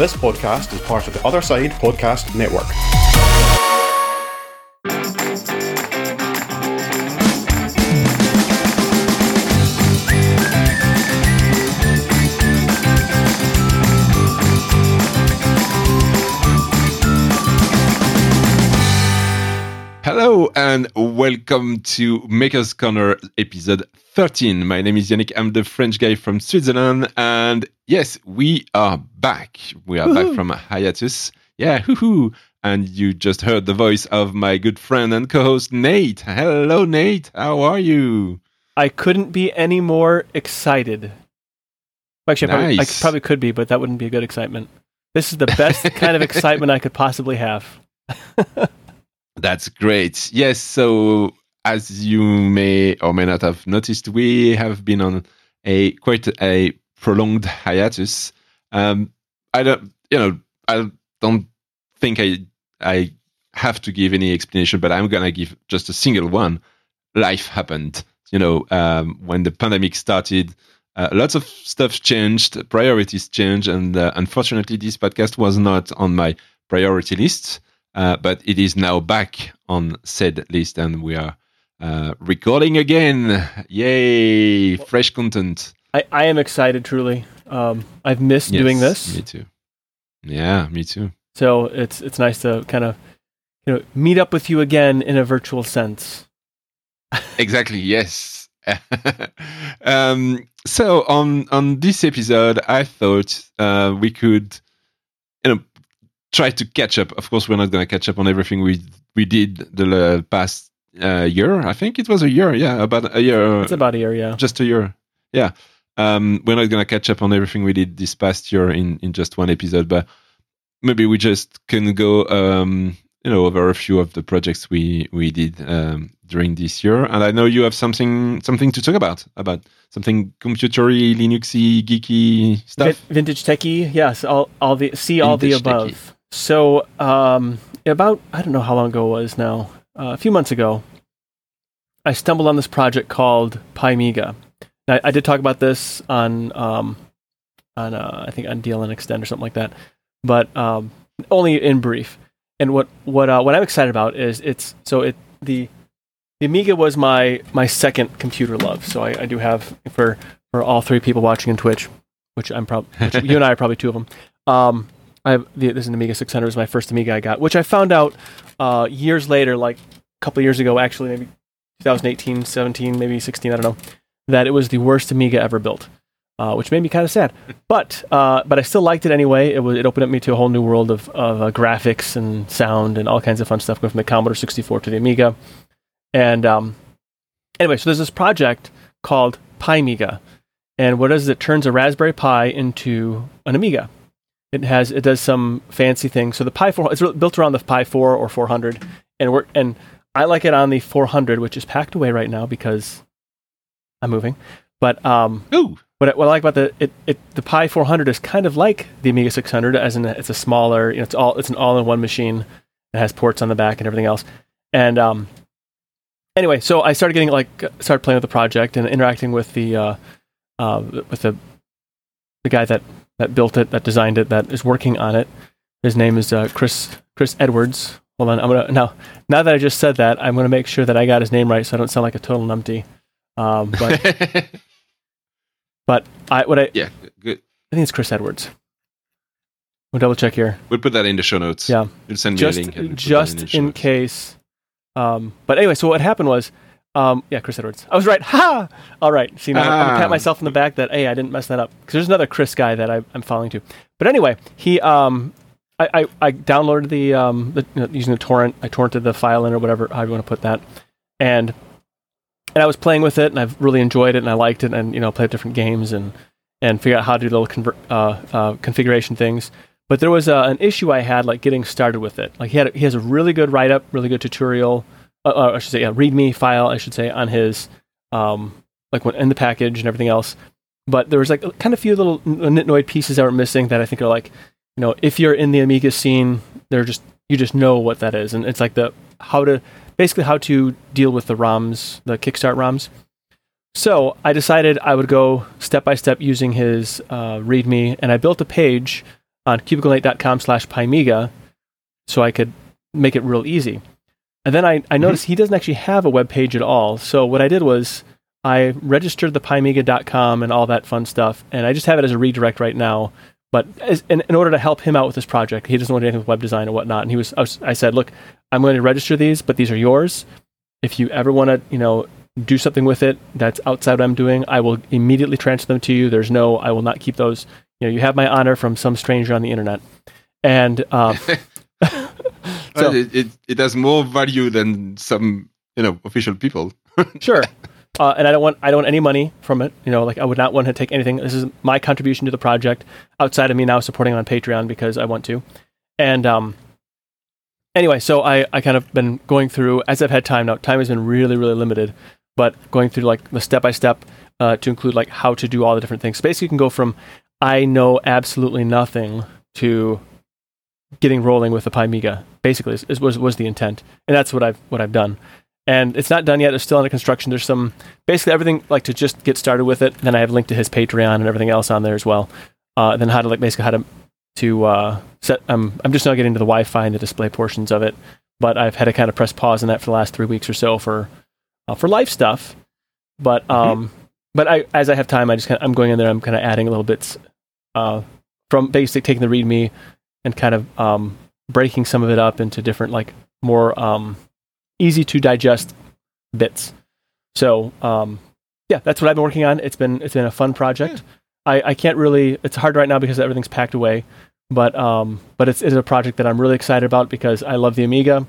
This podcast is part of the Other Side Podcast Network. Welcome to Maker's Corner episode 13. My name is Yannick. I'm the French guy from Switzerland. And yes, we are back. We are back from hiatus. Yeah, hoo And you just heard the voice of my good friend and co host, Nate. Hello, Nate. How are you? I couldn't be any more excited. Actually, I, probably, I probably could be, but that wouldn't be a good excitement. This is the best kind of excitement I could possibly have. That's great. Yes. So, as you may or may not have noticed, we have been on a quite a prolonged hiatus. Um, I don't, you know, I don't think I I have to give any explanation, but I'm gonna give just a single one. Life happened. You know, um, when the pandemic started, uh, lots of stuff changed, priorities changed, and uh, unfortunately, this podcast was not on my priority list. Uh, but it is now back on said list, and we are uh, recording again. Yay! Fresh content. I, I am excited, truly. Um, I've missed doing this, Me too. Yeah, me too. so it's it's nice to kind of you know meet up with you again in a virtual sense. Exactly. Yes. um, so on on this episode, I thought uh, we could, try to catch up. Of course, we're not going to catch up on everything we we did the uh, past uh, year. I think it was a year. Yeah, about a year. It's about a year, yeah. just a year. Yeah. Um, we're not going to catch up on everything we did this past year in, in just one episode, but maybe we just can go, um, you know, over a few of the projects we we did um, during this year. And I know you have something something to talk about about something computery, Linuxy, geeky stuff. vintage techie, yes. All all the see all the above. techie. So um, about I don't know how long ago it was now. Uh, a few months ago, I stumbled on this project called PiMiga. I, I did talk about this on um, on uh, I think on DLN Xtend or something like that, but um, only in brief. And what what uh, what I'm excited about is it's so it the the Amiga was my my second computer love. So I, I do have for for all three people watching on Twitch, which I'm probably you and I are probably two of them. Um, I have the, this is an Amiga 600 is my first Amiga I got, which I found out uh, years later, like a couple years ago, actually maybe 2018, 17, maybe 16, I don't know, that it was the worst Amiga ever built, uh, which made me kind of sad. But uh, but I still liked it anyway. It was it opened up me to a whole new world of of uh, graphics and sound and all kinds of fun stuff going from the Commodore 64 to the Amiga. And um, anyway, so there's this project called PiMiga, and what it is it turns a Raspberry Pi into an Amiga. It has it does some fancy things. So the Pi 4 it's built around the Pi 4 or 400, and we're and I like it on the 400, which is packed away right now because I'm moving. But um, Ooh, what I, what I like about the it, it the Pi 400 is kind of like the Amiga 600, as in it's a smaller, you know, it's all it's an all-in-one machine. It has ports on the back and everything else. And um, anyway, so I started getting like started playing with the project and interacting with the uh, uh, with the the guy that that built it, that designed it, that is working on it. His name is uh, Chris Chris Edwards. Hold on, I'm gonna now now that I just said that, I'm gonna make sure that I got his name right, so I don't sound like a total numpty. Um, but but I what I yeah, good. I think it's Chris Edwards. We'll double check here. We'll put that in the show notes. Yeah. You'll send me Just a link. we'll just show in case. Um, but anyway, so what happened was, um, yeah, Chris Edwards. I was right. Ha! All right. See, now I'm gonna Ah. pat myself in the back that hey, I didn't mess that up because there's another Chris guy that I, I'm following too. But anyway, he um, I, I, I downloaded the um the, you know, using the torrent. I torrented the file in or whatever how you want to put that, and and I was playing with it and I've really enjoyed it and I liked it and you know played different games and and figure out how to do little conver- uh, uh, configuration things. But there was uh, an issue I had like getting started with it. Like he had he has a really good write up, really good tutorial. Uh, uh, I should say, yeah, README file. I should say on his um like when in the package and everything else. But there was like kind of few little nitnoid pieces that were missing that I think are like, you know, if you're in the Amiga scene, they're just you just know what that is, and it's like the how to basically how to deal with the ROMs, the Kickstart ROMs. So I decided I would go step by step using his uh, README, and I built a page on cubiclenate.com slash PiMiga so I could make it real easy. And then I, I noticed he doesn't actually have a web page at all. So what I did was I registered the PiMiga.com and all that fun stuff, and I just have it as a redirect right now. But as, in, in order to help him out with this project, he doesn't want anything with web design and whatnot. And he was, I, was, I said, look, I'm going to register these, but these are yours. If you ever want to, you know, do something with it that's outside what I'm doing, I will immediately transfer them to you. There's no, I will not keep those. You know, you have my honor from some stranger on the internet. And um, so, it, it, it has more value than some you know official people. sure. Uh, and I don't want I don't want any money from it. You know, like I would not want to take anything. This is my contribution to the project outside of me now supporting on Patreon because I want to. And um, anyway, so I I kind of been going through as I've had time now. Time has been really really limited, but going through like the step by step to include like how to do all the different things. So basically, you can go from I know absolutely nothing to getting rolling with the PiMiga. Basically, is, is, was was the intent, and that's what I've what I've done. And it's not done yet; it's still under construction. There's some basically everything like to just get started with it. Then I have linked to his Patreon and everything else on there as well. Uh, then how to like basically how to to uh, set. Um, I'm just now getting to the Wi-Fi and the display portions of it, but I've had to kind of press pause on that for the last three weeks or so for uh, for life stuff. But mm-hmm. um, mm-hmm. but I as I have time, I just kind of, I'm going in there. I'm kind of adding a little bits uh, from basic taking the README and kind of um, breaking some of it up into different, like more um, easy to digest bits. So um, yeah, that's what I've been working on. It's been it's been a fun project. Yeah. I, I can't really. It's hard right now because everything's packed away. But um, but it's, it's a project that I'm really excited about because I love the Amiga.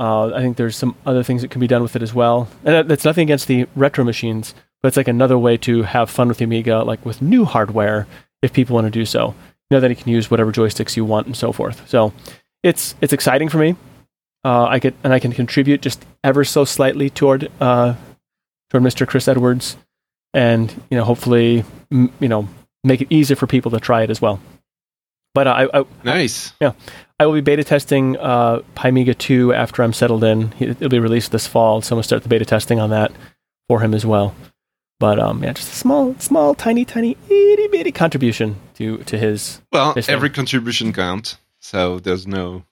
Uh, I think there's some other things that can be done with it as well. And that's nothing against the retro machines, but it's like another way to have fun with the Amiga, like with new hardware, if people want to do so know that you can use whatever joysticks you want and so forth. So it's it's exciting for me. Uh, I get and I can contribute just ever so slightly toward uh, toward Mr. Chris Edwards, and you know hopefully m- you know make it easier for people to try it as well. But I, I nice yeah I will be beta testing uh, PiMiga 2 after I'm settled in. It'll be released this fall, so I'm gonna start the beta testing on that for him as well. But um, yeah, just a small, small, tiny, tiny, itty bitty contribution to to his. Well, his every contribution counts, so there's no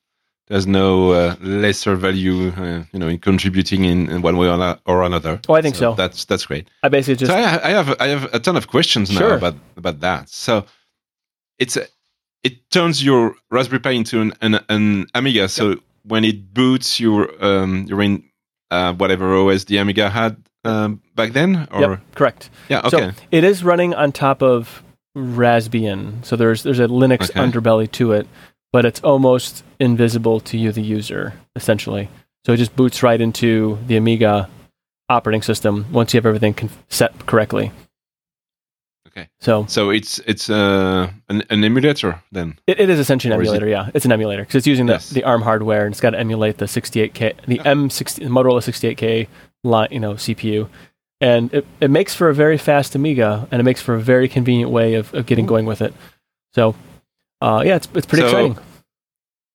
there's no uh, lesser value, uh, you know, in contributing in, in, one way or, or another. Oh, I think so, so. That's that's great. I basically just. So I, I, have I have a ton of questions now sure. about about that. So it's a, it turns your Raspberry Pi into an an, an Amiga. So yep. when it boots, your um, you're in uh, whatever OS the Amiga had um, back then? Or? Yep, correct. Yeah, okay. So it is running on top of Raspbian, so there's there's a Linux okay. underbelly to it, but it's almost invisible to you, the user, essentially. So it just boots right into the Amiga operating system once you have everything conf- set correctly. Okay. So so it's it's uh, an, an emulator then. It, it is essentially an or emulator. It? Yeah, it's an emulator because it's using the, yes. the ARM hardware and it's got to emulate the 68k, the M60 Motorola 68k line, you know, CPU. And it, it makes for a very fast Amiga, and it makes for a very convenient way of, of getting going with it. So, uh, yeah, it's it's pretty so exciting.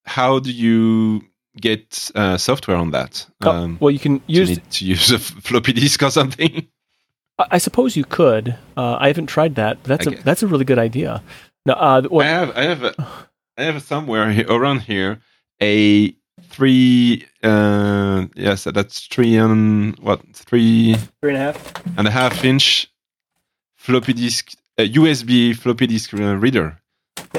How do you get uh, software on that? Oh, um, well, you can use you to use a floppy disk or something. I, I suppose you could. Uh, I haven't tried that, but that's a that's a really good idea. Now, uh, what, I have I have a, I have somewhere here, around here a three uh yes that's three and what three? Three and a half. And a half inch floppy disk uh, usb floppy disk uh, reader.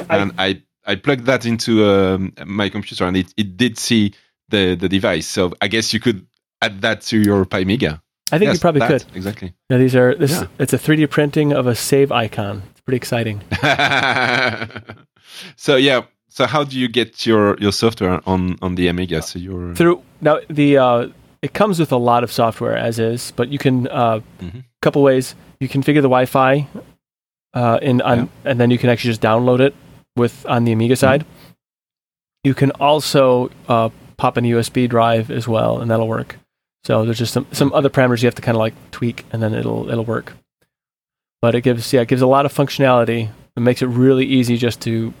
I, and i i plugged that into um, my computer and it, it did see the the device. So i guess you could add that to your PiMiga i think yes, you probably that, could. exactly. Now these are this yeah. it's a 3d printing of a save icon. It's pretty exciting. So yeah so how do you get your your software on on the Amiga? So you're through now the uh, it comes with a lot of software as is, but you can uh, mm-hmm. couple ways you configure the Wi-Fi uh, in on, yeah. and then you can actually just download it with on the Amiga side. Mm-hmm. You can also uh, pop in a USB drive as well, and that'll work. So there's just some some other parameters you have to kind of like tweak, and then it'll it'll work. But it gives yeah it gives a lot of functionality. It makes it really easy just to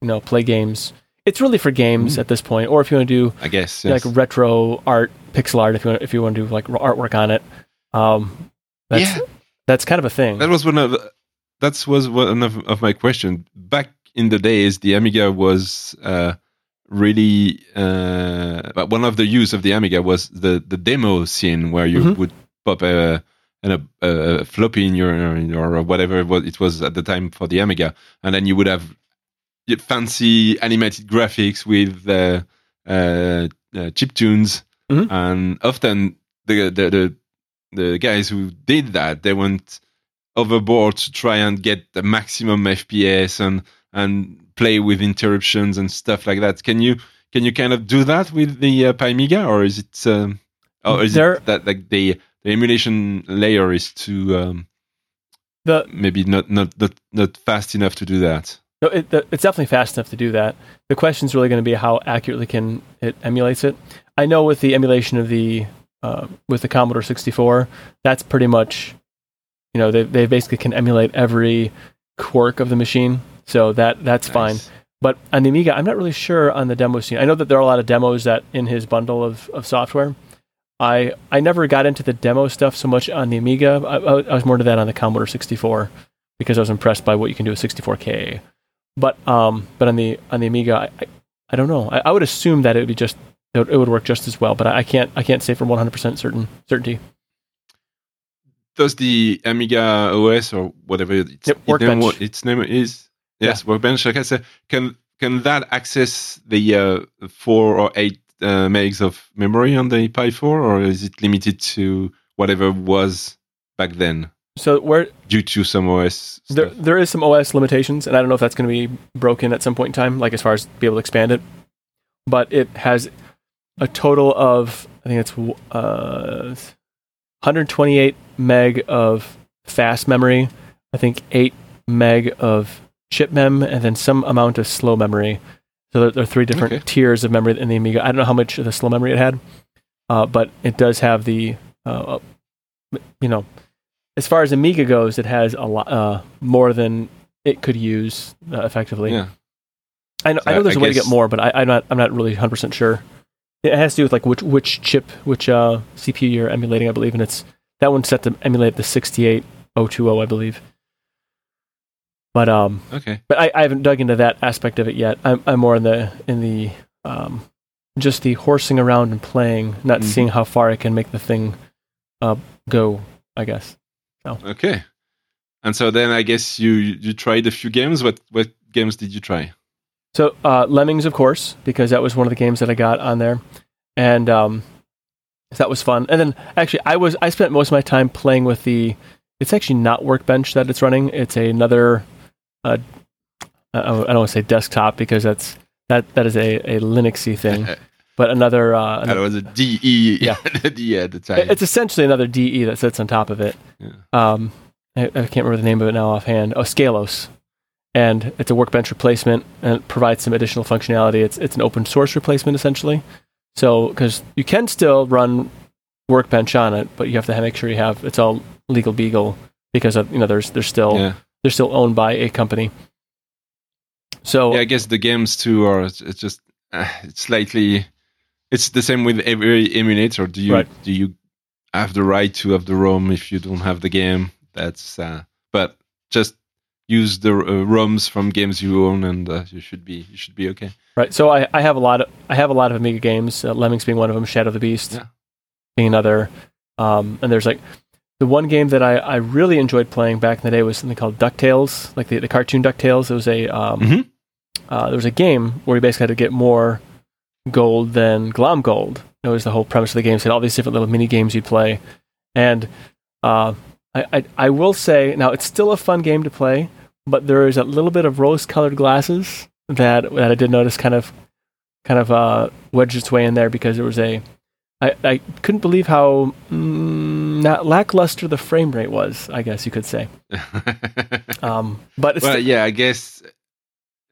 you know, play games. It's really for games mm. at this point, or if you want to do, I guess, yes. like retro art, pixel art, if you want, if you want to do like artwork on it. Um, that's, yeah, that's kind of a thing. That was one of that was one of, of my questions back in the days, the Amiga was uh, really uh, but one of the use of the Amiga was the the demo scene where you Mhm. would pop a, a, a floppy in your or whatever it was at the time for the Amiga, and then you would have fancy animated graphics with uh, uh, uh, chip tunes, Mhm. and often the, the the the guys who did that they went overboard to try and get the maximum FPS and and play with interruptions and stuff like that. Can you can you kind of do that with the uh, PiMiga, or is it um, or is There- it that like the the emulation layer is too um, The maybe not not not not fast enough to do that? No, it, it's definitely fast enough to do that. The question is really going to be how accurately can it emulates it. I know with the emulation of the uh, with the Commodore 64, that's pretty much, you know, they they basically can emulate every quirk of the machine, so that that's fine. But on the Amiga, I'm not really sure on the demo scene. I know that there are a lot of demos that in his bundle of, of software. I I never got into the demo stuff so much on the Amiga. I, I was more to that on the Commodore 64 because I was impressed by what you can do with 64K. But um, but on the on the Amiga, I, I, don't know. I, I would assume that it would be just it would, work just as well. But I, can't I can't say for 100 percent certain certainty. Does the Amiga OS or whatever its, Yep, its name, Workbench. its name is? Yes, Workbench. Like I said, can can that access the uh, four or eight uh, megs of memory on the Pi 4, or is it limited to whatever was back then So where due to some OS there there is some OS limitations, and I don't know if that's going to be broken at some point in time, like as far as be able to expand it. But it has a total of I think it's uh, 128 meg of fast memory. I think eight meg of chip mem, and then some amount of slow memory. So there, there are three different Okay. tiers of memory in the Amiga. I don't know how much of the slow memory it had, uh, but it does have the, uh, you know, as far as Amiga goes, it has a lot uh, more than it could use uh, effectively. Yeah. I know, I know there's I a way to get more, but I, I'm not. I'm not really 100 percent sure. It has to do with like which which chip, which uh, CPU you're emulating, I believe, and it's that one's set to emulate the 68020, I believe. But um, Okay. but I, I haven't dug into that aspect of it yet. I'm I'm more in the in the um, just the horsing around and playing, not Mhm. seeing how far I can make the thing uh, go. I guess. Okay. And so then I guess you you tried a few games. What what games did you try? So uh, Lemmings, of course, because that was one of the games that I got on there, and um, that was fun. And then actually, I was I spent most of my time playing with the. It's actually not Workbench that it's running. It's another. Uh, I I don't want to say desktop because that's that that is a, a Linuxy thing, but another. Uh, That was a DE. Yeah. DE at the time. it's essentially another DE that sits on top of it. Yeah. Um, I, I can't remember the name of it now offhand. Oh, Scalos, and it's a workbench replacement and it provides some additional functionality. It's it's an open source replacement essentially. So because you can still run workbench on it, but you have to make sure you have it's all legal beagle because of you know there's there's still yeah. they're still owned by a company. So yeah, I guess the games too are it's it's just uh, it's slightly it's the same with every emulator. Do you Right. do you have the right to have the ROM if you don't have the game? That's uh, but just use the uh, ROMs from games you own, and uh, you should be you should be okay. Right. So I, I have a lot of I have a lot of Amiga games. Uh, Lemmings being one of them. Shadow of the Beast Yeah. being another. Um, and there's like the one game that I, I really enjoyed playing back in the day was something called Ducktales, like the, the cartoon Ducktales. It was a um, Mhm. uh, there was a game where you basically had to get more gold than Glomgold. It was the whole premise of the game. So had all these different little mini games you'd play, and uh, I, I I will say now it's still a fun game to play, but there is a little bit of rose-colored glasses that that I did notice kind of kind of uh, wedged its way in there because there was a I, I couldn't believe how mm, not lackluster the frame rate was. I guess you could say. Um, but it's well, yeah, I guess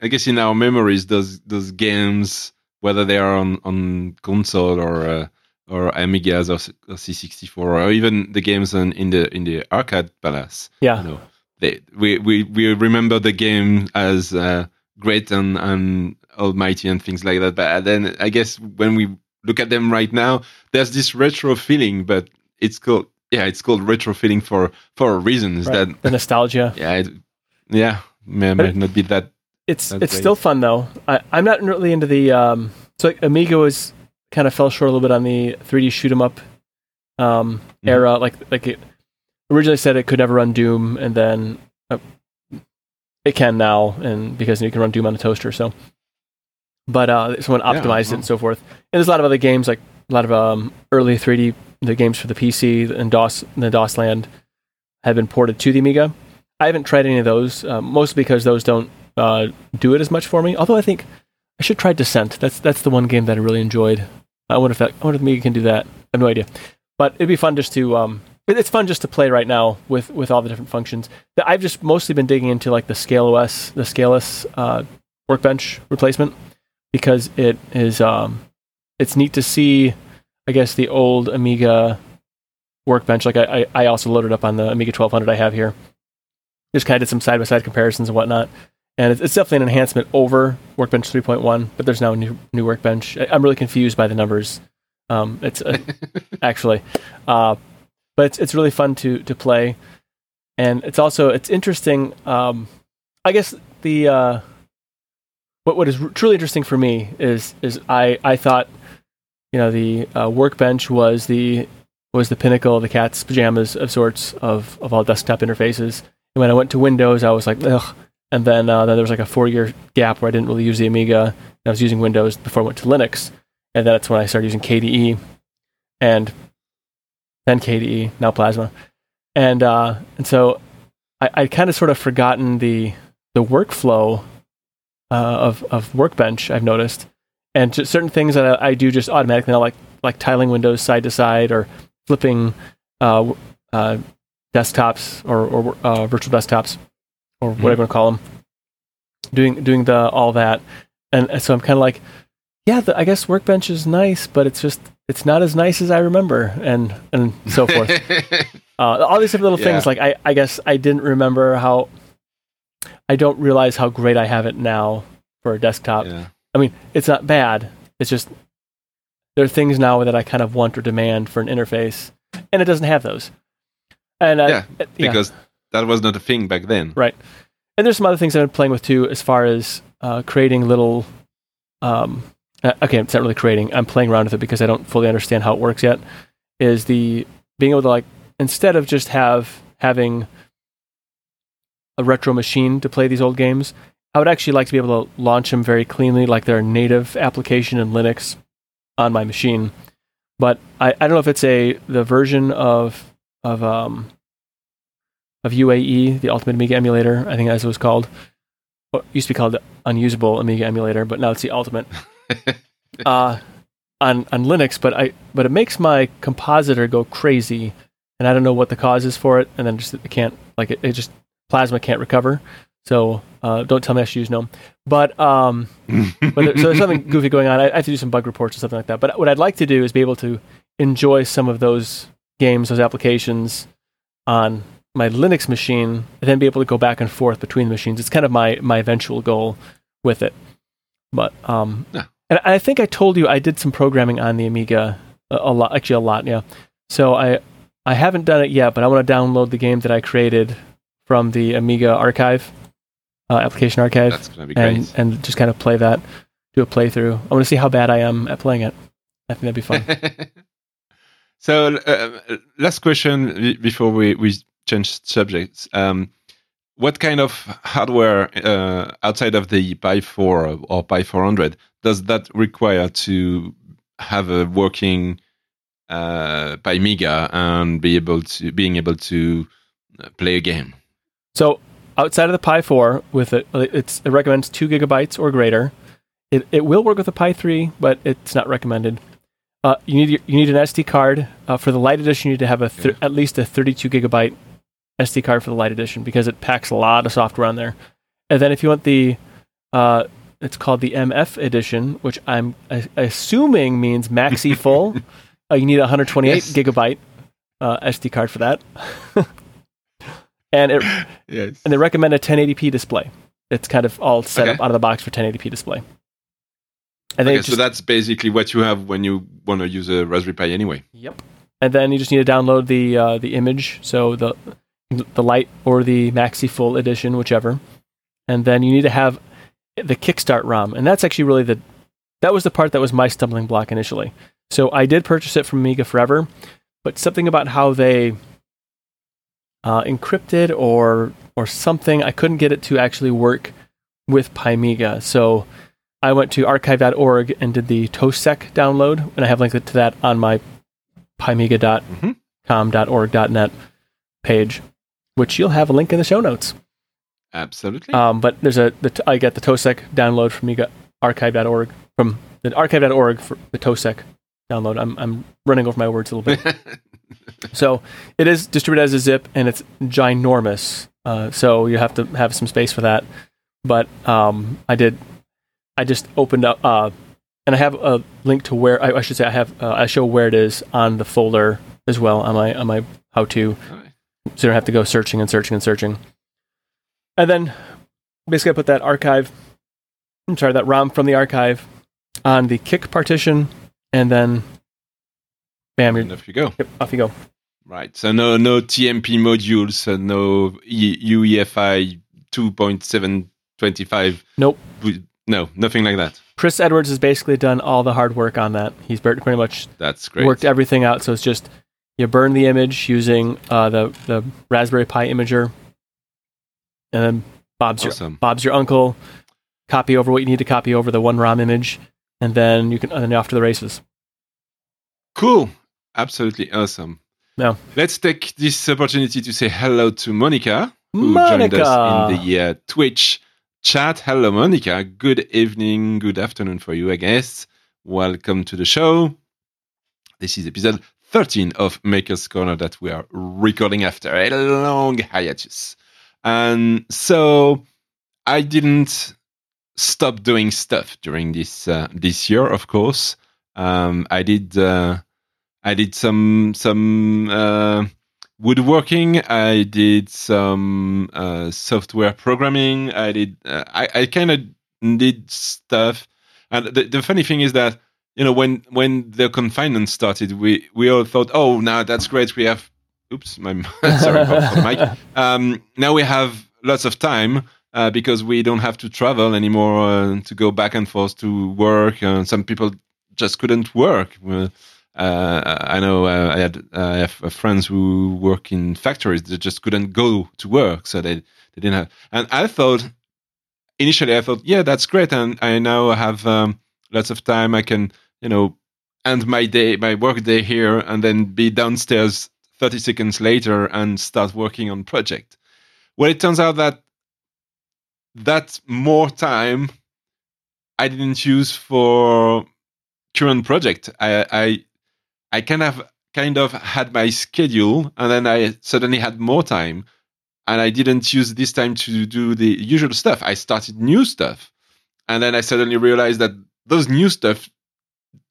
I guess in our memories, those those games, whether they are on on console or uh, or Amigas or, C- or C64 or even the games on, in the in the arcade palace, yeah, you know, they, we we we remember the game as uh, great and and almighty and things like that. But then I guess when we look at them right now, there's this retro feeling, but it's called yeah, it's called retro feeling for for a reason. Is right. that the nostalgia. yeah, it, yeah, may, might not be that it's That's it's great. still fun though. I, I'm not really into the um. So like, Amiga was kind of fell short a little bit on the 3D shoot 'em up um Mhm. era. Like like it originally said it could never run Doom, and then uh, it can now, and because you can run Doom on a toaster. So, but uh, someone Yeah, optimized it and so forth. And there's a lot of other games like a lot of um early 3D the games for the PC and DOS the DOS land have been ported to the Amiga. I haven't tried any of those, uh, mostly because those don't uh, do it as much for me. Although I think I should try Descent. That's that's the one game that I really enjoyed. I wonder if that, I wonder if Amiga can do that. I have no idea, but it'd be fun just to um, it's fun just to play right now with with all the different functions. I've just mostly been digging into like the Scalos, the Scalos uh, workbench replacement because it is um, it's neat to see. I guess the old Amiga workbench. Like I, I, I also loaded up on the Amiga 1200 I have here. Just kind of did some side by side comparisons and whatnot, and it's, it's definitely an enhancement over Workbench 3.1. But there's now a new new Workbench. I, I'm really confused by the numbers. Um, it's uh, actually, uh, but it's it's really fun to to play, and it's also it's interesting. Um, I guess the uh, what what is r- truly interesting for me is is I I thought you know the uh, Workbench was the was the pinnacle of the cat's pajamas of sorts of, of all desktop interfaces. And when I went to Windows, I was like, ugh. And then, uh, then there was like a four year gap where I didn't really use the Amiga. I was using Windows before I went to Linux. And that's when I started using KDE and then KDE, now Plasma. And, uh, and so I, I kind of sort of forgotten the, the workflow uh, of, of Workbench, I've noticed. And certain things that I, I do just automatically now, like, like tiling windows side to side or flipping uh, uh, desktops or, or uh, virtual desktops or whatever you want to call them. Doing doing the all that, and, so I'm kind of like, yeah, the, I guess Workbench is nice, but it's just it's not as nice as I remember, and and so forth. uh, all these little Yeah. things. Like I, I guess I didn't remember how. I don't realize how great I have it now for a desktop. yeah. I mean, it's not bad. It's just there are things now that I kind of want or demand for an interface, and it doesn't have those. And uh, Yeah, yeah, because that was not a thing back then. right. And there's some other things I've been playing with too, as far as uh, creating little. Um, uh, okay, it's not really creating. I'm playing around with it because I don't fully understand how it works yet. Is the being able to like instead of just have having a retro machine to play these old games, I would actually like to be able to launch them very cleanly, like their native application in Linux on my machine. But I, I don't know if it's a the version of of um of UAE, the Ultimate Amiga Emulator, I think as it was called. Well, it used to be called the Unusable Amiga Emulator, but now it's the Ultimate. uh, on on Linux, but I but it makes my compositor go crazy, and I don't know what the cause is for it, and then just it can't like it, it just Plasma can't recover. So uh, don't tell me I should use GNOME. But um, but there, so there's something goofy going on. I, I have to do some bug reports or something like that. But what I'd like to do is be able to enjoy some of those games, those applications on my Linux machine, and then be able to go back and forth between the machines. It's kind of my my eventual goal with it. But um, Yeah. and I think I told you I did some programming on the Amiga a, a lot, actually a lot, yeah. So I I haven't done it yet, but I want to download the game that I created from the Amiga archive, uh, application archive That's gonna be great. and and just kind of play that, do a playthrough. I want to see how bad I am at playing it. I think that'd be fun. so, uh, last question before we, we change subjects. Um, what kind of hardware uh, outside of the Pi 4 or Pi 400 does that require to have a working uh, PiMiga and be able to being able to uh, play a game? so outside of the Pi 4, with it, it's it recommends two gigabytes or greater. It it will work with the Pi 3, but it's not recommended. Uh, you need you need an SD card uh, for the light edition. You need to have a th- at least a 32 gigabyte SD card for the light edition because it packs a lot of software on there. And then if you want the uh, it's called the MF edition, which I'm assuming means maxi full. uh, you need a 128 Yes. gigabyte uh, SD card for that. and it Yes. and they recommend a 1080p display. It's kind of all set Okay. up out of the box for 1080p display. And Okay, you so that's basically what you have when you want to use a Raspberry Pi anyway. yep. And then you just need to download the uh, the image, so the the light or the maxi full edition, whichever. And then you need to have the Kickstart ROM, and that's actually really the that was the part that was my stumbling block initially. So I did purchase it from Amiga Forever, but something about how they uh, encrypted or or something, I couldn't get it to actually work with PiMiga. So I went to archive.org and did the TOSEC download, and I have linked to that on my pimiga.com.org.net page, which you'll have a link in the show notes. Absolutely. Um, but there's a the, I get the TOSEC download from Amiga archive.org from the archive.org for the TOSEC download. I'm I'm running over my words a little bit. so it is distributed as a zip and it's ginormous. Uh, so you have to have some space for that. But um, I did. I just opened up, uh, and I have a link to where I, I should say I have. Uh, I show where it is on the folder as well on my on my how to, Alright. So you don't have to go searching and searching and searching. And then basically I put that archive. I'm sorry, that ROM from the archive on the kick partition, and then bam, you're off you go. yep, off you go. Right. So no no TMP modules, so no E- UEFI 2.725. Nope. No, nothing like that. Chris Edwards has basically done all the hard work on that. He's pretty pretty much That's great. worked everything out. So it's just you burn the image using uh, the the Raspberry Pi imager, and then Bob's your Bob's your uncle. Copy over what you need to copy over the one ROM image, and then you can and then off to the races. Cool. Absolutely awesome. Now Let's take this opportunity to say hello to Monica, who joined us in the uh, Twitch chat. Hello, Monica. Good evening, good afternoon for you, I guess. Welcome to the show. This is episode 13 of Maker's Corner that we are recording after a long hiatus. And so I didn't stop doing stuff during this uh, this year, of course. Um, I did uh, I did some some uh, woodworking. I did some uh, software programming. I did. Uh, I I kind of did stuff. And the, the funny thing is that you know when when the confinement started, we we all thought, oh, now that's great. We have. Oops, my sorry for, mic. Um, now we have lots of time uh, because we don't have to travel anymore uh, to go back and forth to work. Uh, some people just couldn't work. Uh, I know uh, I had uh, I have uh, friends who work in factories that just couldn't go to work, so they they didn't have. And I thought initially I thought, yeah, that's great, and I now have um, lots of time. I can you know end my day, my work day here, and then be downstairs thirty seconds later and start working on project. Well, it turns out that that more time I didn't use for current project. I I I kind of kind of had my schedule, and then I suddenly had more time, and I didn't use this time to do the usual stuff. I started new stuff, and then I suddenly realized that those new stuff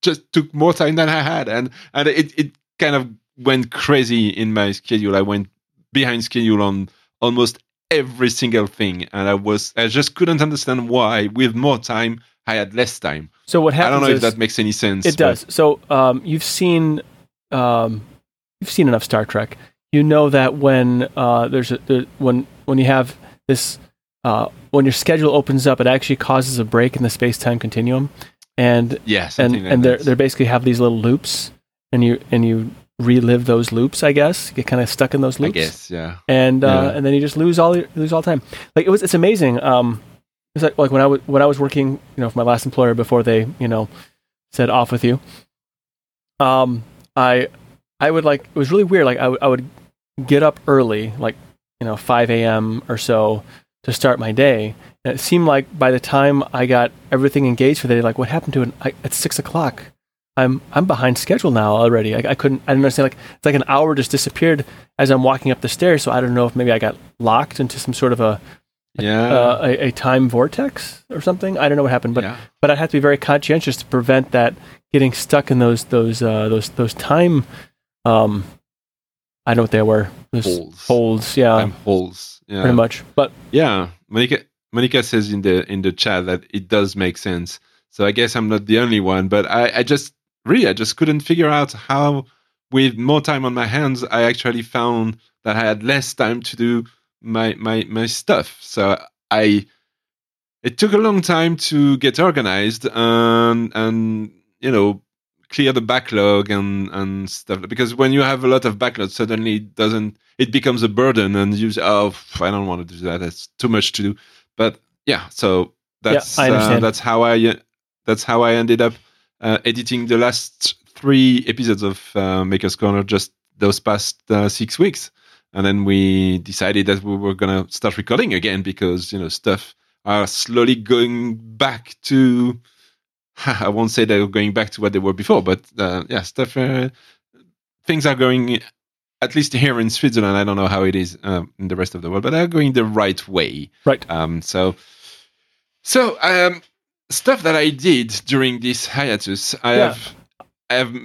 just took more time than I had, and and it it kind of went crazy in my schedule. I went behind schedule on almost every single thing, and I was I just couldn't understand why with more time I had less time. So what happens? I don't know if that makes any sense. It does. So um, you've seen um, you've seen enough Star Trek. You know that when uh, there's a there, when when you have this uh, when your schedule opens up, it actually causes a break in the space time continuum, and Yeah, and and they they basically have these little loops, and you and you relive those loops. I guess you get kind of stuck in those I loops guess, yeah. and uh, Yeah. and then you just lose all your, lose all time. Like it was, it's amazing. Um, it's like like when I was when I was working, you know, for my last employer before they, you know, said off with you. Um, I I would like it was really weird. Like I would- I would get up early, like you know, five a.m. or so to start my day. And it seemed like by the time I got everything engaged for the day, like what happened to it I, at six o'clock? I'm I'm behind schedule now already. I, I couldn't. I didn't understand. Like it's like an hour just disappeared as I'm walking up the stairs. So I don't know if maybe I got locked into some sort of a Yeah. uh, a, a time vortex or something. I don't know what happened, but yeah. but I'd have to be very conscientious to prevent that getting stuck in those those uh, those those time. Um, I don't know what they were. Those Holes. Holds, yeah, Time holes. Yeah. pretty much. But Yeah, Monica. Monica says in the in the chat that it does make sense. So I guess I'm not the only one, but I, I just really I just couldn't figure out how, with more time on my hands, I actually found that I had less time to do my my my stuff. So I it took a long time to get organized and and you know clear the backlog and and stuff because when you have a lot of backlog suddenly it doesn't it becomes a burden and you say oh i don't want to do that that's too much to do but yeah so that's Yeah, uh, that's how i that's how i ended up uh, editing the last three episodes of uh, maker's corner just those past uh, six weeks and then we decided that we were gonna start recording again because you know stuff are slowly going back to I won't say they're going back to what they were before, but uh, yeah, stuff. Uh, things are going, at least here in Switzerland. I don't know how it is um, in the rest of the world, but they're going the right way. Right. Um. So, so um, stuff that I did during this hiatus, I Yeah. have, I have.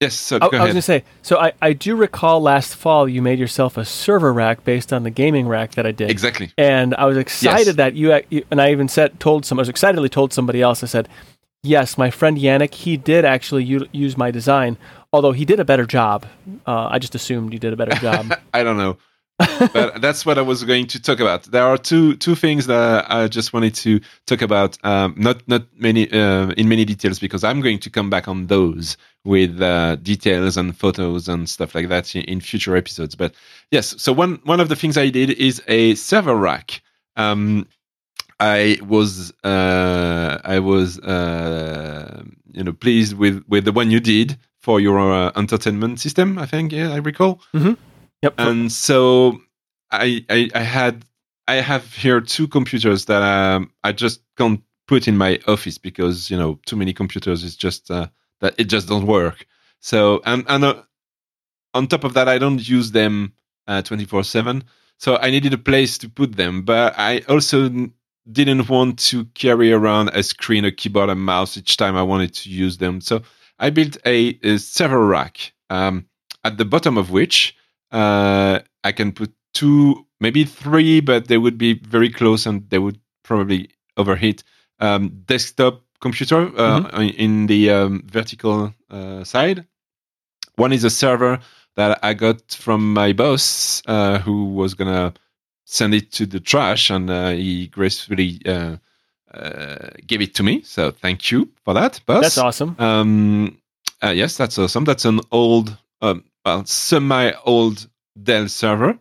Yes. So I, I was going to say, so I, I do recall last fall you made yourself a server rack based on the gaming rack that I did. exactly. and I was excited Yes. that you, you and I even said told some I was excitedly told somebody else I said yes my friend Yannick he did actually u- use my design although he did a better job uh, I just assumed you did a better job I don't know. but that's what I was going to talk about. There are two two things that I just wanted to talk about. Um, not not many uh, in many details because I'm going to come back on those with uh, details and photos and stuff like that in, in future episodes. But yes, so one one of the things I did is a server rack. Um, I was uh, I was uh, you know pleased with with the one you did for your uh, entertainment system. I think yeah, I recall yep and so I, I I had I have here two computers that um, I just can't put in my office because you know too many computers is just uh, that it just don't work. So and and uh, on top of that, I don't use them twenty four seven. So I needed a place to put them, but I also didn't want to carry around a screen, a keyboard, and mouse each time I wanted to use them. So I built a, a server rack, um, at the bottom of which uh, I can put two, maybe three, but they would be very close and they would probably overheat. Um, desktop computer uh, in the um, vertical uh, side. One is a server that I got from my boss, uh, who was gonna send it to the trash, and uh, he gracefully uh, gave it to me. So thank you for that, boss. that's awesome Um, uh, yes, that's awesome. That's an old, um, well, semi-old Dell server,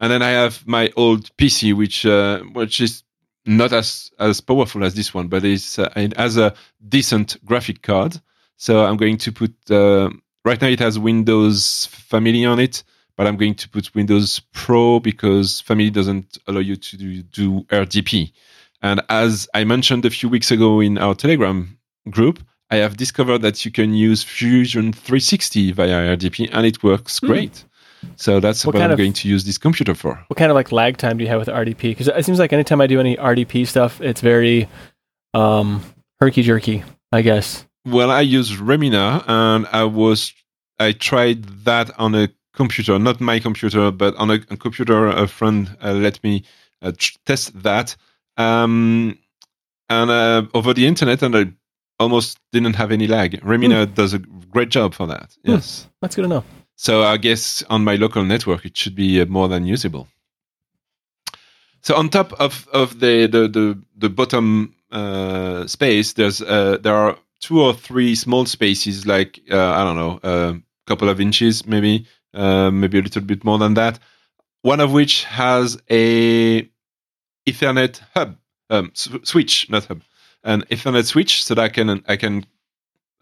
and then I have my old PC, which uh, which is not as as powerful as this one, but it's, uh, it has a decent graphic card. So I'm going to put. Uh, right now, it has Windows Family on it, but I'm going to put Windows Pro because Family doesn't allow you to do, do RDP. And as I mentioned a few weeks ago in our Telegram group, I have discovered that you can use Fusion 360 via RDP, and it works great. So that's What what, I'm of- going to use this computer for. what kind of like lag time do you have with RDP because it seems like anytime I do any RDP stuff it's very um herky jerky I guess Well, I use Remmina, and I was I tried that on a computer, not my computer, but on a, a computer a friend uh, let me uh, tr- test that, um, and uh, over the internet, and I almost didn't have any lag. Remmina does a great job for that. Hmm. Yes. that's good know So I guess on my local network, it should be uh, more than usable. So on top of, of the, the, the, the bottom uh, space, there's uh, there are two or three small spaces, like uh, I don't know, a couple of inches, maybe uh, maybe a little bit more than that. One of which has a Ethernet hub um, switch, not hub, an Ethernet switch, so that I can I can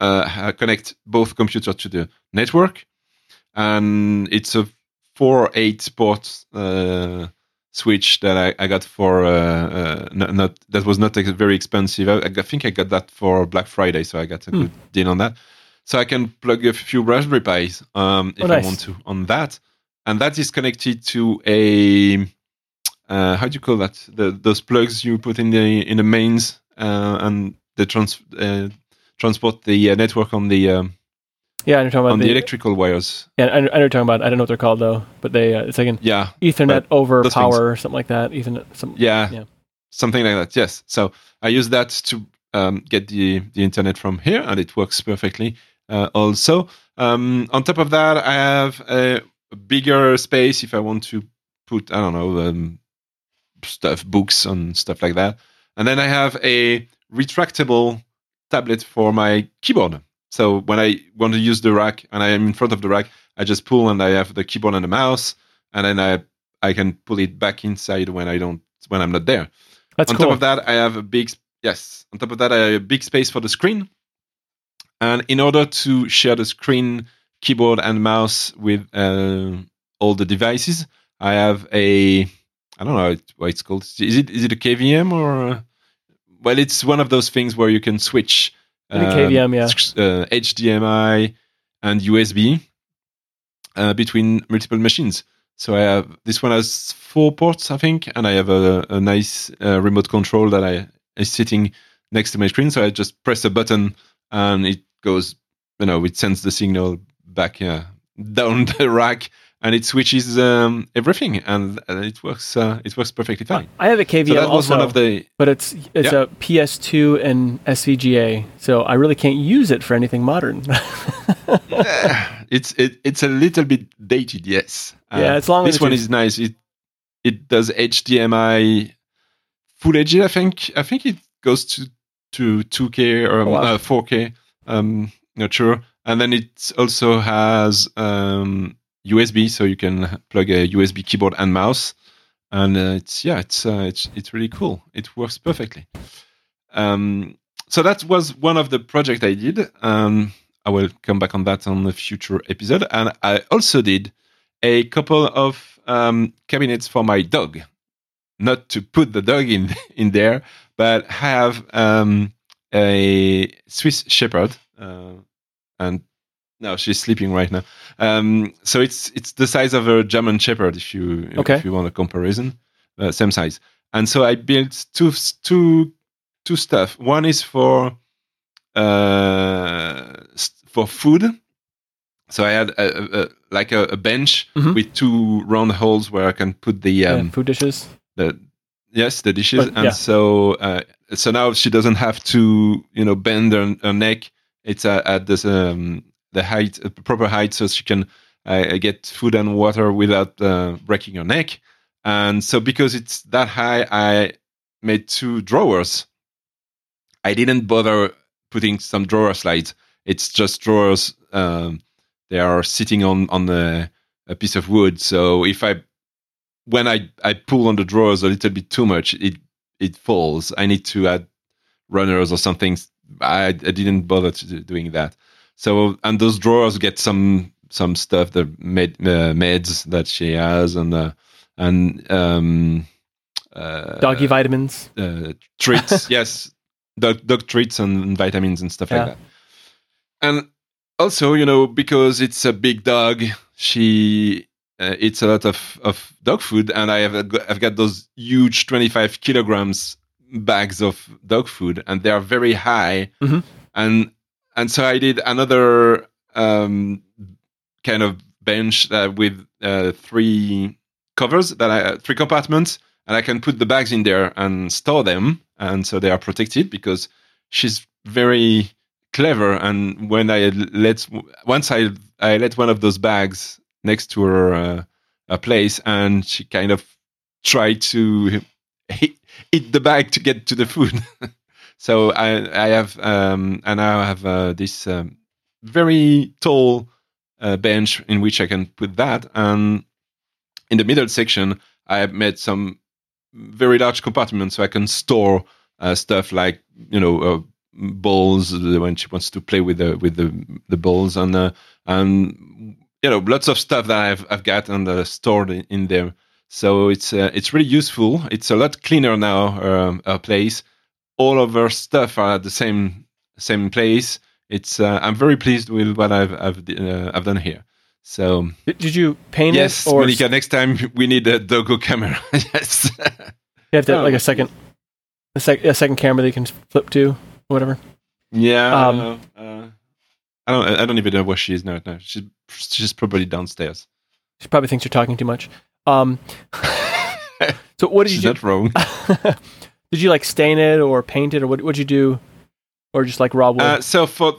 uh, connect both computers to the network and it's a four eight port uh, switch that I, I got for uh, uh, not, not that was not very expensive. I, I think I got that for Black Friday, so I got a Hmm. good deal on that. So I can plug a few Raspberry Pis um, if Oh, nice. I want to on that, and that is connected to a uh, how do you call that? The those plugs you put in the in the mains uh, and the trans uh, transport the uh, network on the um, yeah I'm talking about on the the, electrical wires. yeah I, I know what you're talking about I don't know what they're called though but they uh, it's like an Yeah, Ethernet over power things. or something like that Ethernet some yeah, Yeah. something like that. Yes. So I use that to um, get the the internet from here, and it works perfectly. Uh, also, um, on top of that, I have a bigger space if I want to put I don't know um, stuff, books, and stuff like that. And then I have a retractable tablet for my keyboard. So when I want to use the rack and I am in front of the rack, I just pull and I have the keyboard and the mouse, and then I I can pull it back inside when I don't when I'm not there. That's on cool. top of that, I have a big yes. On top of that, I have a big space for the screen. And in order to share the screen, keyboard, and mouse with uh, all the devices, I have a I don't know why it's called. Is it is it a KVM or? Well, it's one of those things where you can switch Maybe KVM, yeah. uh, HDMI and USB uh, between multiple machines. So I have this one has four ports, I think, and I have a, a nice uh, remote control that I is sitting next to my screen. So I just press a button and it goes, you know, it sends the signal back uh, down the rack and it switches um, everything, and, and it works. Uh, it works perfectly fine. I have a KVM So that was also, one of the but it's it's Yeah. a PS2 and SVGA, so I really can't use it for anything modern. it's it, it's a little bit dated, yes. Uh, Yeah, as long as this one is nice. It it does HDMI Full HD. I think I think it goes to to 2K or Oh, wow. uh, 4K. Um, not sure. And then it also has um, USB, so you can plug a USB keyboard and mouse. And uh, it's yeah, it's uh, it's it's really cool. It works perfectly. Um, so that was one of the projects I did. Um, I will come back on that on a future episode. And I also did a couple of um, cabinets for my dog. Not to put the dog in in there, but have um, a Swiss Shepherd, uh, and no, she's sleeping right now. Um, so it's it's the size of a German Shepherd, if you Okay. if you want a comparison, uh, same size. And so I built two two two stuff. One is for uh, for food. So I had a, a, a, like a, a bench Mhm. with two round holes where I can put the Yeah, um, food dishes. the yes the dishes But, and yeah. so uh, so now she doesn't have to you know bend her, her neck it's uh, at this um the height uh, proper height so she can uh, get food and water without uh, breaking her neck and so because it's that high i made two drawers i didn't bother putting some drawer slides it's just drawers um they are sitting on on the, a piece of wood so if i when I, I pull on the drawers a little bit too much, it it falls. I need to add runners or something. I, I didn't bother doing that. So and those drawers get some some stuff the med, uh, meds that she has and uh, and um, uh, Doggy vitamins. uh, treats. yes, dog, dog treats and vitamins and stuff Yeah. like that. And also, you know, because it's a big dog, she uh, eats a lot of, of dog food, and I have I've got those huge twenty five kilograms bags of dog food, and they are very high, Mhm. and and so I did another um, kind of bench uh, with uh, three covers that I three compartments, and I can put the bags in there and store them, and so they are protected because she's very clever. And when I let once I I let one of those bags next to her uh, a place, and she kind of tried to hit the bag to get to the food. so I I have um, and now I have uh, this um, very tall uh, bench in which I can put that, and in the middle section I have made some very large compartments so I can store uh, stuff like you know uh, balls uh, when she wants to play with the with the the balls and uh, and you know lots of stuff that I've I've got and uh, stored in, in there. So it's uh, it's really useful. It's a lot cleaner now. Our place, all of our stuff are at the same same place. It's uh, I'm very pleased with what I've I've uh, I've done here. So Did, did you paint yes, it or Monica, next time we need a Dogo camera. yes. you have to Oh. like a second a, sec- a second camera that you can flip to, whatever? Yeah. Um, uh, uh, I don't. I don't even know where she is now. No, she's she's probably downstairs. She probably thinks you're talking too much. Um, so what did you not wrong. did you like stain it or paint it or what? What'd you do? Or just like raw wood? Uh, so for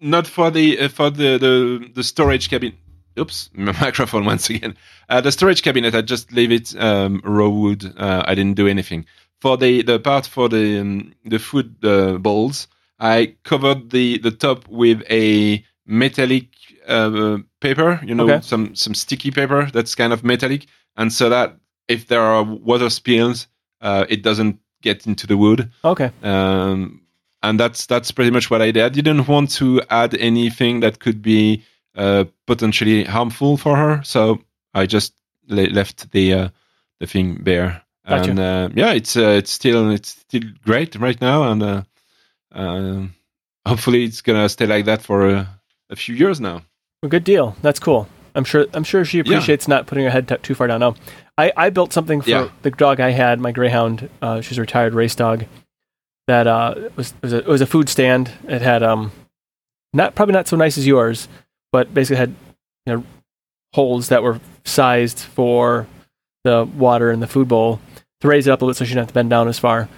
not for the uh, for the, the the storage cabinet. Oops, my microphone once again. Uh, the storage cabinet, I just leave it um, raw wood. Uh, I didn't do anything. for the the part for the um, the food uh, bowls, I covered the the top with a metallic uh, paper. You know, Okay. some some sticky paper that's kind of metallic, and so that if there are water spills, uh, it doesn't get into the wood. Okay. Um, and that's that's pretty much what I did. I didn't want to add anything that could be uh, potentially harmful for her, so I just le- left the uh, the thing bare. Gotcha. And uh, yeah, it's uh, it's still it's still great right now, and uh, uh, hopefully it's gonna stay like that for a, a few years now. Well, good deal. That's cool. I'm sure. I'm sure she appreciates not putting her head t- too far down. No, I, I built something for Yeah. the dog I had, my Greyhound. Uh, she's a retired race dog. That uh, was was a, it was a food stand. It had um, not probably not so nice as yours, but basically had you know holes that were sized for the water in the food bowl to raise it up a little so she didn't have to bend down as far.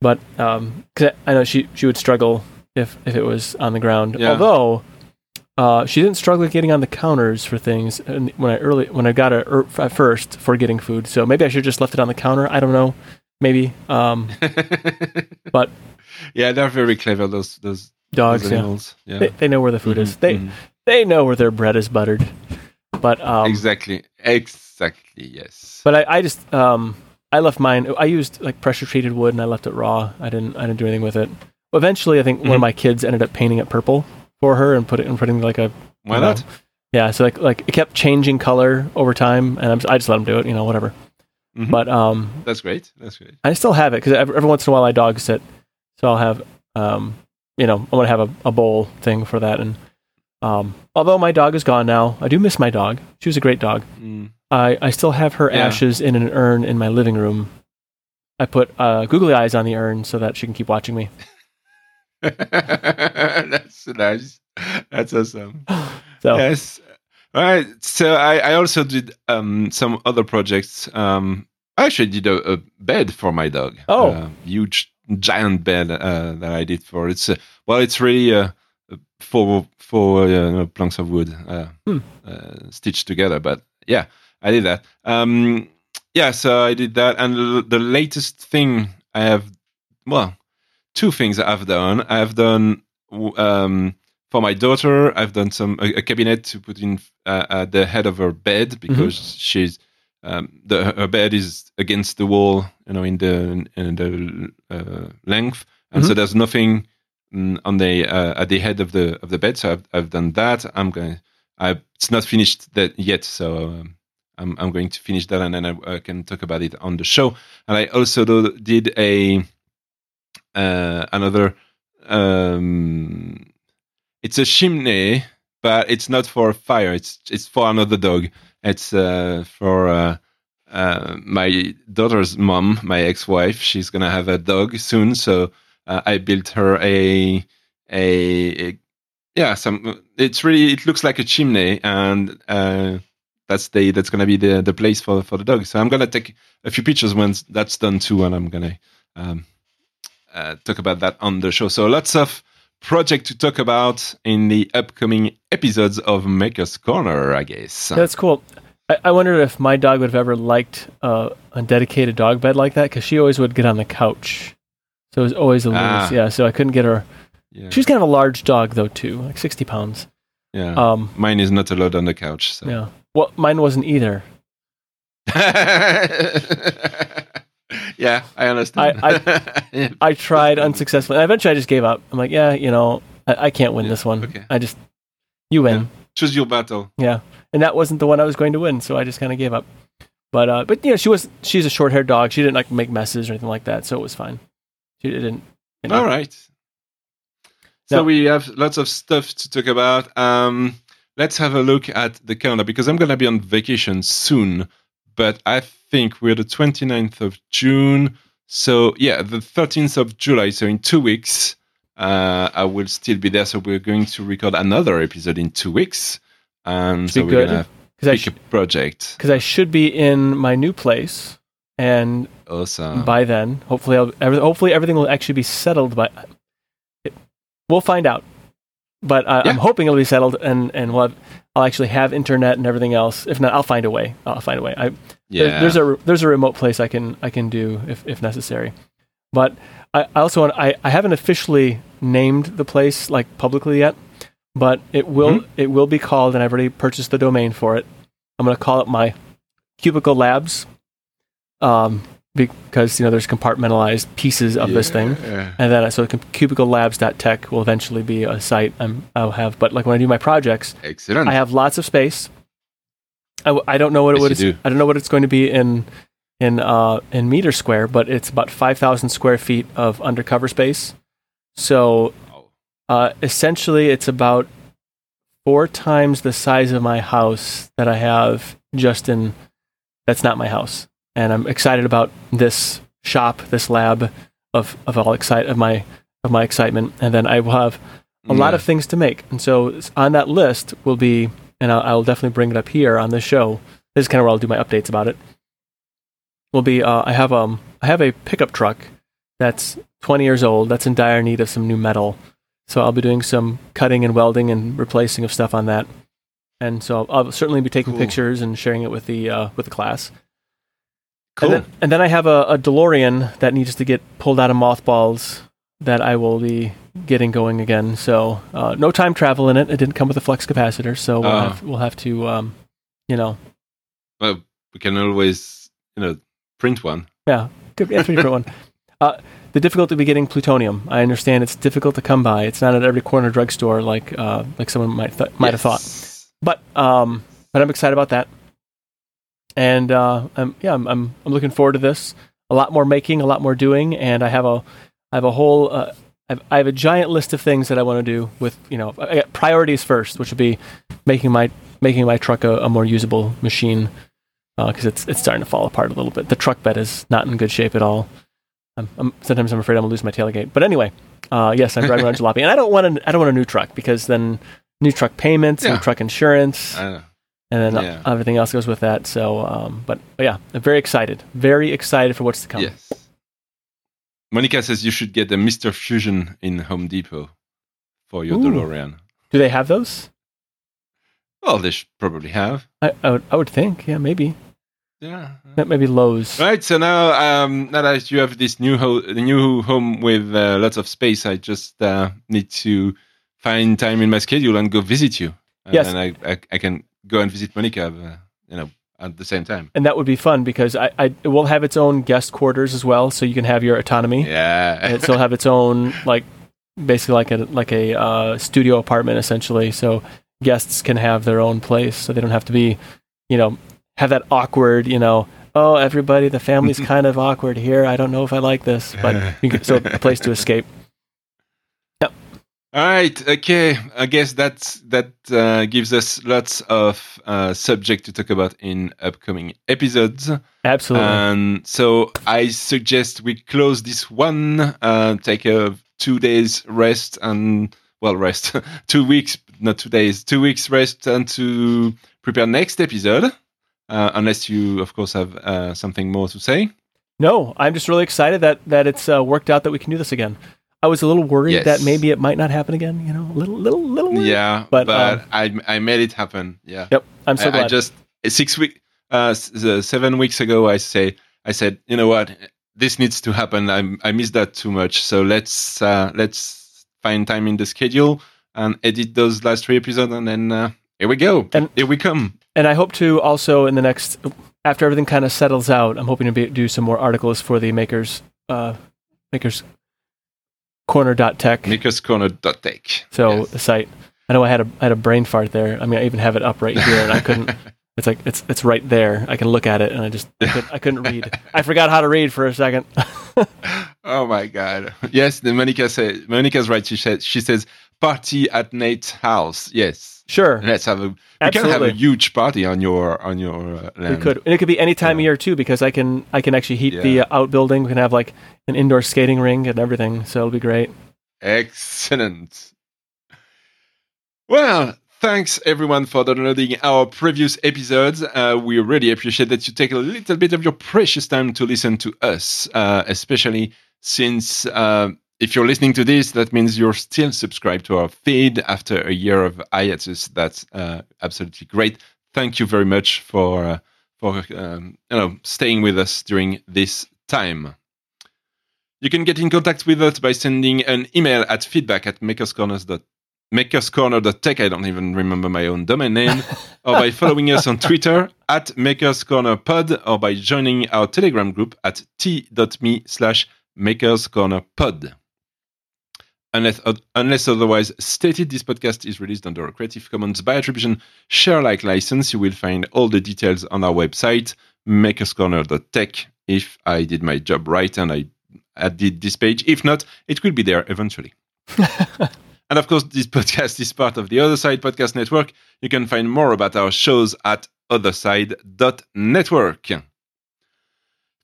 But um, 'cause I I know she she would struggle if if it was on the ground. Yeah. Although uh, she didn't struggle getting on the counters for things and when I early when I got her er, at first for getting food. So maybe I should have just left it on the counter. I don't know. Maybe um, But- yeah, they're very clever. Those those, dogs. those Yeah. animals. Yeah. They, they know where the food is. Mhm, They mhm. they know where their bread is buttered. But um, exactly, exactly. Yes. But I, I just um I left mine. I used like pressure treated wood and I left it raw. I didn't I didn't do anything with it. Eventually, I think one of Mhm. my kids ended up painting it purple for her and put it and putting like a Why you know, not? Yeah, so like like it kept changing color over time, and I'm, I just let him do it. You know, whatever. Mhm. But um, That's great. That's great. I still have it because every, every once in a while I dog sit, so I'll have um, you know, I want to have a, a bowl thing for that. And um, although my dog is gone now, I do miss my dog. She was a great dog. Mm. I, I still have her Yeah. ashes in an urn in my living room. I put uh, googly eyes on the urn so that she can keep watching me. That's nice. That's awesome. So Yes. All right. So I, I also did um, some other projects. Um, I actually did a, a bed for my dog. Oh. A huge, giant bed uh, that I did for it's uh, well, it's really uh, four four uh, planks of wood uh, Hmm. uh, stitched together. But yeah, I did that. Um, yeah, so I did that, and the, the latest thing I have, well, two things I've done. I've done um, for my daughter. I've done some a, a cabinet to put in uh, at the head of her bed because she's um, the her bed is against the wall, you know, in the in the uh, length, and so there's nothing mm, on the uh, at the head of the of the bed. So I've I've done that. I'm going. I it's not finished that yet, so. Um, I'm, I'm going to finish that and then I, I can talk about it on the show. And I also do, did a uh, another. Um, it's a chimney, but it's not for fire. It's it's for another dog. It's uh, for uh, uh, my daughter's mom, my ex-wife. She's gonna have a dog soon, so uh, I built her a, a a yeah. Some it's really it looks like a chimney, and uh, that's the that's gonna be the the place for for the dog. So I'm gonna take a few pictures when that's done too, and I'm gonna um, uh, talk about that on the show. So lots of project to talk about in the upcoming episodes of Maker's Corner, I guess. that's cool. I, I wondered if my dog would have ever liked uh, a dedicated dog bed like that because she always would get on the couch. So it was always a loose. Ah. Yeah, so I couldn't get her. yeah. She's kind of a large dog though too, like sixty pounds. yeah. Um, Mine is not allowed on the couch. So. yeah. Well, mine wasn't either. yeah, I understand. Yeah. I tried unsuccessfully. And eventually, I just gave up. I'm like, yeah, you know, I, I can't win Yeah, this one. okay. I just, you win. Choose your battle. Yeah. And that wasn't the one I was going to win, so I just kind of gave up. But uh, but you know, she was she's a short haired dog. She didn't like make messes or anything like that, so it was fine. She didn't. You know. All right. So we have lots of stuff to talk about. Um, let's have a look at the calendar because I'm going to be on vacation soon, but I think we're the 29th of June. So yeah, the 13th of July. So in two weeks, uh, I will still be there. So we're going to record another episode in two weeks. And so we're going to Because I, pick sh- a project. 'cause I should be in my new place, and Awesome. by then, hopefully, I'll, every, hopefully everything will actually be settled. By it, we'll find out, but uh, Yeah. I'm hoping it'll be settled, and and we'll have, I'll actually have internet and everything else. If not, I'll find a way. I'll find a way. I, yeah. There- there's a there's a remote place I can I can do if if necessary. But I, I also want, I, I haven't officially named the place like publicly yet, but it will Mhm. it will be called, and I've already purchased the domain for it. I'm going to call it my Cubicle Labs, um, because you know there's compartmentalized pieces of this thing. Yeah. And then, so cubiclelabs.tech will eventually be a site I'm, I'll have. But like when I do my projects, Excellent. I have lots of space. I, w- I don't know what it Yes, would. do. I don't know what it's going to be in in uh, in meter square, but it's about five thousand square feet of undercover space. So uh, essentially, it's about four times the size of my house that I have just in. That's not my house, and I'm excited about this shop, this lab of of all excite of my of my excitement, and then I will have a lot of things to make. And so on that list will be, and I'll, I'll definitely bring it up here on this show. This is kind of where I'll do my updates about it. Will be uh, I have um I have a pickup truck that's 20 years old that's in dire need of some new metal. So I'll be doing some cutting and welding and replacing of stuff on that. And so I'll certainly be taking Cool. pictures and sharing it with the uh, with the class. Cool. And then, and then I have a, a DeLorean that needs to get pulled out of mothballs that I will be getting going again. So uh, no time travel in it. It didn't come with a flux capacitor, so we'll, Oh. have, we'll have to, um, you know, well, we can always, you know, print one. yeah, good yeah, three for one. Uh, the difficulty of getting plutonium. I understand it's difficult to come by. It's not at every corner drugstore like uh, like someone might th- might have thought. But um, but I'm excited about that. And uh, I'm, yeah, I'm, I'm I'm looking forward to this. A lot more making, a lot more doing, and I have a I have a whole uh, I have, a giant list of things that I want to do. With you know, I got priorities first, which would be making my making my truck a, a more usable machine because it's it's starting to fall apart a little bit. The truck bed is not in good shape at all. I'm, I'm, sometimes I'm afraid I'm gonna lose my tailgate. But anyway, uh, yes, I'm driving around jalopy, and I don't want a, I don't want a new truck because then new truck payments, Yeah. new truck insurance Uh, and then Yeah. everything else goes with that. So, um, but, but yeah, I'm very excited, very excited for what's to come. yes. Monica says you should get a Mr. Fusion in Home Depot for your Ooh. DeLorean. Do they have those? Well, they should probably have. I, I would, I would think, yeah, maybe, Yeah. maybe Lowe's. Right. So now, um, now that you have this new ho- new home with uh, lots of space, I just uh, need to find time in my schedule and go visit you. Uh, Yes. And I, I, I can go and visit Monica, uh, you know, at the same time. And that would be fun because I, I it will have its own guest quarters as well, so you can have your autonomy. Yeah. and it'll have its own like basically like a like a uh, studio apartment essentially. So guests can have their own place, so they don't have to be, you know, have that awkward, you know. Oh, everybody, the family's kind of awkward here. I don't know if I like this, but you can, so a place to escape. All right. Okay. I guess that's that uh, gives us lots of uh, subject to talk about in upcoming episodes. Absolutely. And so I suggest we close this one, uh, take a two days rest and well rest, two weeks, not two days, two weeks rest, and to prepare next episode. Uh, unless you, of course, have uh, something more to say. No, I'm just really excited that that it's uh, worked out that we can do this again. I was a little worried Yes. that maybe it might not happen again. You know, a little, little, little. Worried. Yeah, But, but, um, I I made it happen. Yeah. Yep. I'm so I, glad. I just six week, uh, uh, seven weeks ago, I say, I said, you know what, this needs to happen. I I missed that too much. So let's uh, let's find time in the schedule and edit those last three episodes, and then uh, here we go. And- here we come. and I hope to also in the next after everything kind of settles out, I'm hoping to be, do some more articles for the makers uh, makers corner.tech. Makerscorner.tech. So Yes. the site. I know I had a I had a brain fart there. I mean, I even have it up right here, and I couldn't. It's like it's it's right there. I can look at it, and I just I, could, I couldn't read. I forgot how to read for a second. oh my god. Yes, the Monica said Monica's right. She said she says party at Nate's house. Yes. Sure, Let's have a we can have a huge party on your on your uh, we could, and it could be any time of year too, because I can I can actually heat the Yeah. uh, outbuilding. We can have like an indoor skating ring and everything, so it'll be great. Excellent. Well, thanks everyone for downloading our previous episodes. Uh, we really appreciate that you take a little bit of your precious time to listen to us, uh, especially since uh, if you're listening to this, that means you're still subscribed to our feed after a year of hiatus. That's uh, absolutely great. Thank you very much for uh, for um, you know staying with us during this time. You can get in contact with us by sending an email at feedback at makerscorners.com makerscorner.tech. I don't even remember my own domain name. or by following us on Twitter at makerscornerpod or by joining our Telegram group at t.me slash makerscornerpod. Unless, uh, unless otherwise stated, this podcast is released under a Creative Commons by attribution share like license. You will find all the details on our website, makerscorner.tech, if I did my job right and I added this page. If not, it will be there eventually. And of course, this podcast is part of the Other Side Podcast Network. You can find more about our shows at otherside.network.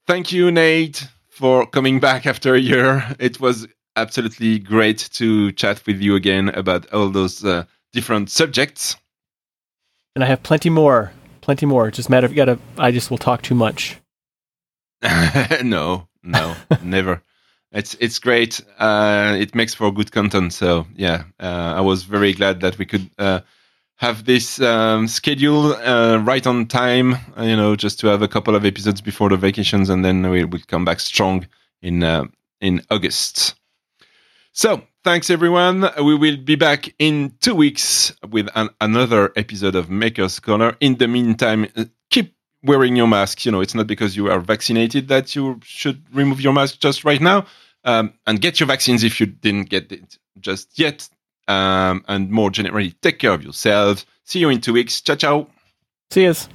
Thank you, Nate, for coming back after a year. It was absolutely great to chat with you again about all those uh, different subjects. And I have plenty more, plenty more. Just matter if you gotta. I just will talk too much. no, no, never it's it's great. Uh, it makes for good content. So yeah, uh, I was very glad that we could uh, have this um, schedule uh, right on time. Uh, you know, just to have a couple of episodes before the vacations, and then we will come back strong in uh, in August. So thanks everyone. We will be back in two weeks with an, another episode of Makers Corner. In the meantime, keep wearing your mask. You know, it's not because you are vaccinated that you should remove your mask just right now um, and get your vaccines if you didn't get it just yet. Um, and more generally, take care of yourselves. See you in two weeks. Ciao, ciao. See yous.